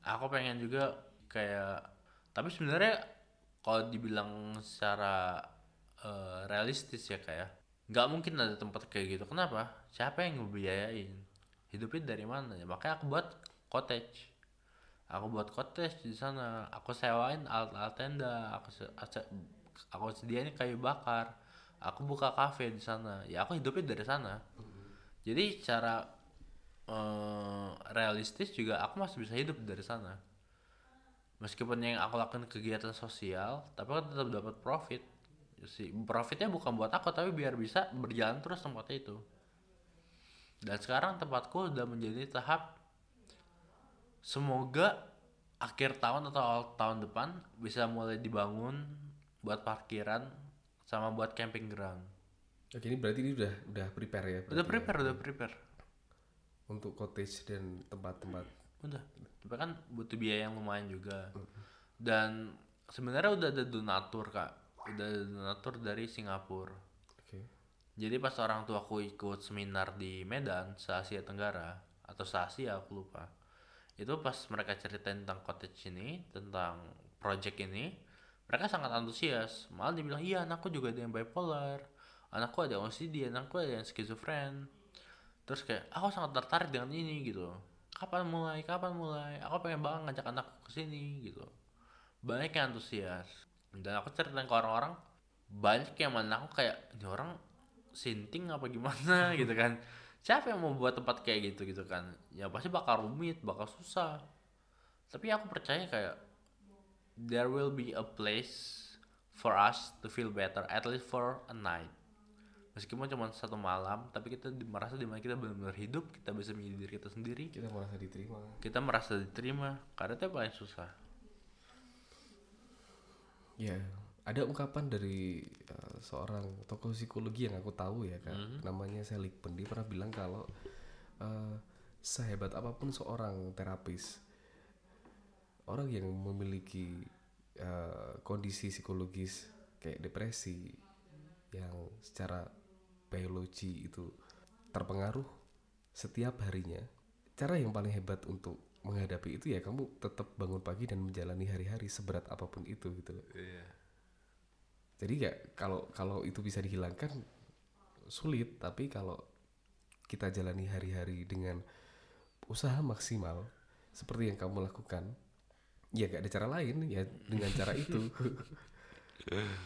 aku pengen juga kayak tapi sebenarnya kalau dibilang secara eh, realistis ya kayak nggak mungkin ada tempat kayak gitu. Kenapa? Siapa yang ngebiayain? Hidupnya dari mana ya? Makanya aku buat cottage. Aku buat cottage di sana. Aku sewain alat-alat tenda aku se- aku sediain kayu bakar. Aku buka cafe di sana. Ya aku hidupnya dari sana. Jadi secara eh, realistis juga aku masih bisa hidup dari sana. Meskipun yang aku lakukan kegiatan sosial tapi aku tetap dapat profit. Sih profitnya bukan buat aku tapi biar bisa berjalan terus tempatnya itu. Dan sekarang tempatku udah menjadi tahap semoga akhir tahun atau awal tahun depan bisa mulai dibangun buat parkiran sama buat camping ground. Oke ini berarti ini udah udah prepare ya? Udah berarti ya, prepare udah prepare. Untuk cottage dan tempat-tempat. Udah. Tapi kan butuh biaya yang lumayan juga. Dan sebenarnya udah ada donatur kak. Udah ada donatur dari Singapura. Oke. Jadi pas orang tua aku ikut seminar di Medan se Asia Tenggara atau se Asia aku lupa. Itu pas mereka ceritain tentang cottage ini tentang project ini mereka sangat antusias. Malah dibilang iya anakku juga ada yang bipolar. Anakku ada yang OCD anakku ada yang skizofren terus kayak aku sangat tertarik dengan ini gitu kapan mulai? Kapan mulai? Aku pengen banget ngajak anakku ke sini gitu banyak yang antusias. Dan aku ceritain ke orang-orang banyak yang mana aku kayak ini orang sinting apa gimana? Gitu kan. Siapa yang mau buat tempat kayak gitu? Gitu kan. Ya pasti bakal rumit bakal susah. Tapi aku percaya kayak there will be a place for us to feel better at least for a night. Meskipun cuma satu malam tapi kita di- merasa di mana kita benar-benar hidup kita bisa menjadi diri kita sendiri. Kita merasa diterima. Kita merasa diterima karena itu paling susah. Ya ada ungkapan dari uh, seorang tokoh psikologi yang aku tahu ya kan namanya Seligman dia pernah bilang kalau uh, sehebat apa pun seorang terapis orang yang memiliki eh, kondisi psikologis kayak depresi yang secara biologi itu terpengaruh setiap harinya cara yang paling hebat untuk menghadapi itu ya kamu tetap bangun pagi dan menjalani hari-hari seberat apa pun itu gitu loh Iya. jadi ya kalau kalau itu bisa dihilangkan sulit tapi kalau kita jalani hari-hari dengan usaha maksimal seperti yang kamu lakukan ya gak ada cara lain ya dengan cara itu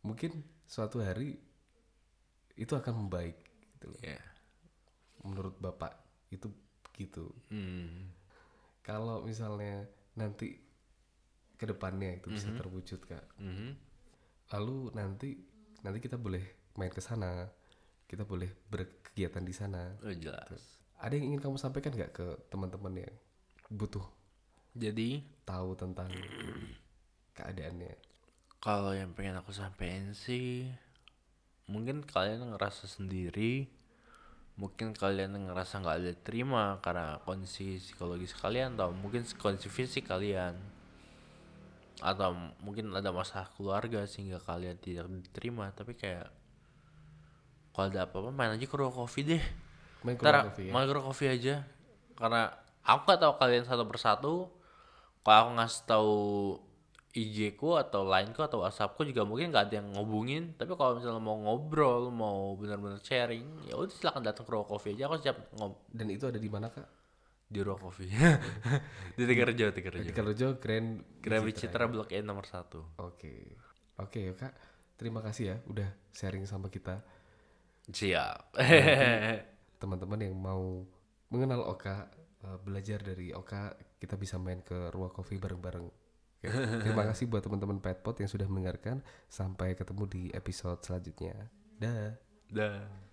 mungkin suatu hari itu akan membaik gitu loh. Iya. menurut bapak itu gitu Hmm. kalau misalnya nanti ke depannya itu bisa terwujud kak Mhm. lalu nanti nanti kita boleh main ke sana kita boleh berkegiatan di sana Oh, jelas. ada yang ingin kamu sampaikan nggak ke teman-teman yang butuh Jadi tahu tentang keadaannya. kalau yang pengen aku sampein sih mungkin kalian ngerasa sendiri mungkin kalian ngerasa nggak ada terima karena kondisi psikologis kalian atau mungkin kondisi fisik kalian atau mungkin ada masalah keluarga sehingga kalian tidak diterima. Tapi kayak kalau ada apa-apa main aja ke ruang kopi deh. Main ke Ntar ruang kopi ya? main ke ruang kopi aja. Karena aku gak tahu kalian satu persatu kalau aku ngasih tahu IG ku atau line ku atau WhatsApp ku juga mungkin gak ada yang ngobungin tapi kalau misalnya mau ngobrol mau benar-benar sharing ya udah silakan datang ke ruang kopi aja. Aku siap ngob dan itu ada di mana kak? Di ruang kopi di Tegarjo Tegarjo Kalojo Grand Grand Citra Blok E nomor satu. Oke. Oke kak. Terima kasih ya udah sharing sama kita. Siap. Teman-teman yang mau mengenal Oka eh, belajar dari Oka kita bisa main ke ruang kopi bareng-bareng. Terima kasih buat teman-teman Petpot yang sudah mendengarkan. Sampai ketemu di episode selanjutnya. Dah. Dah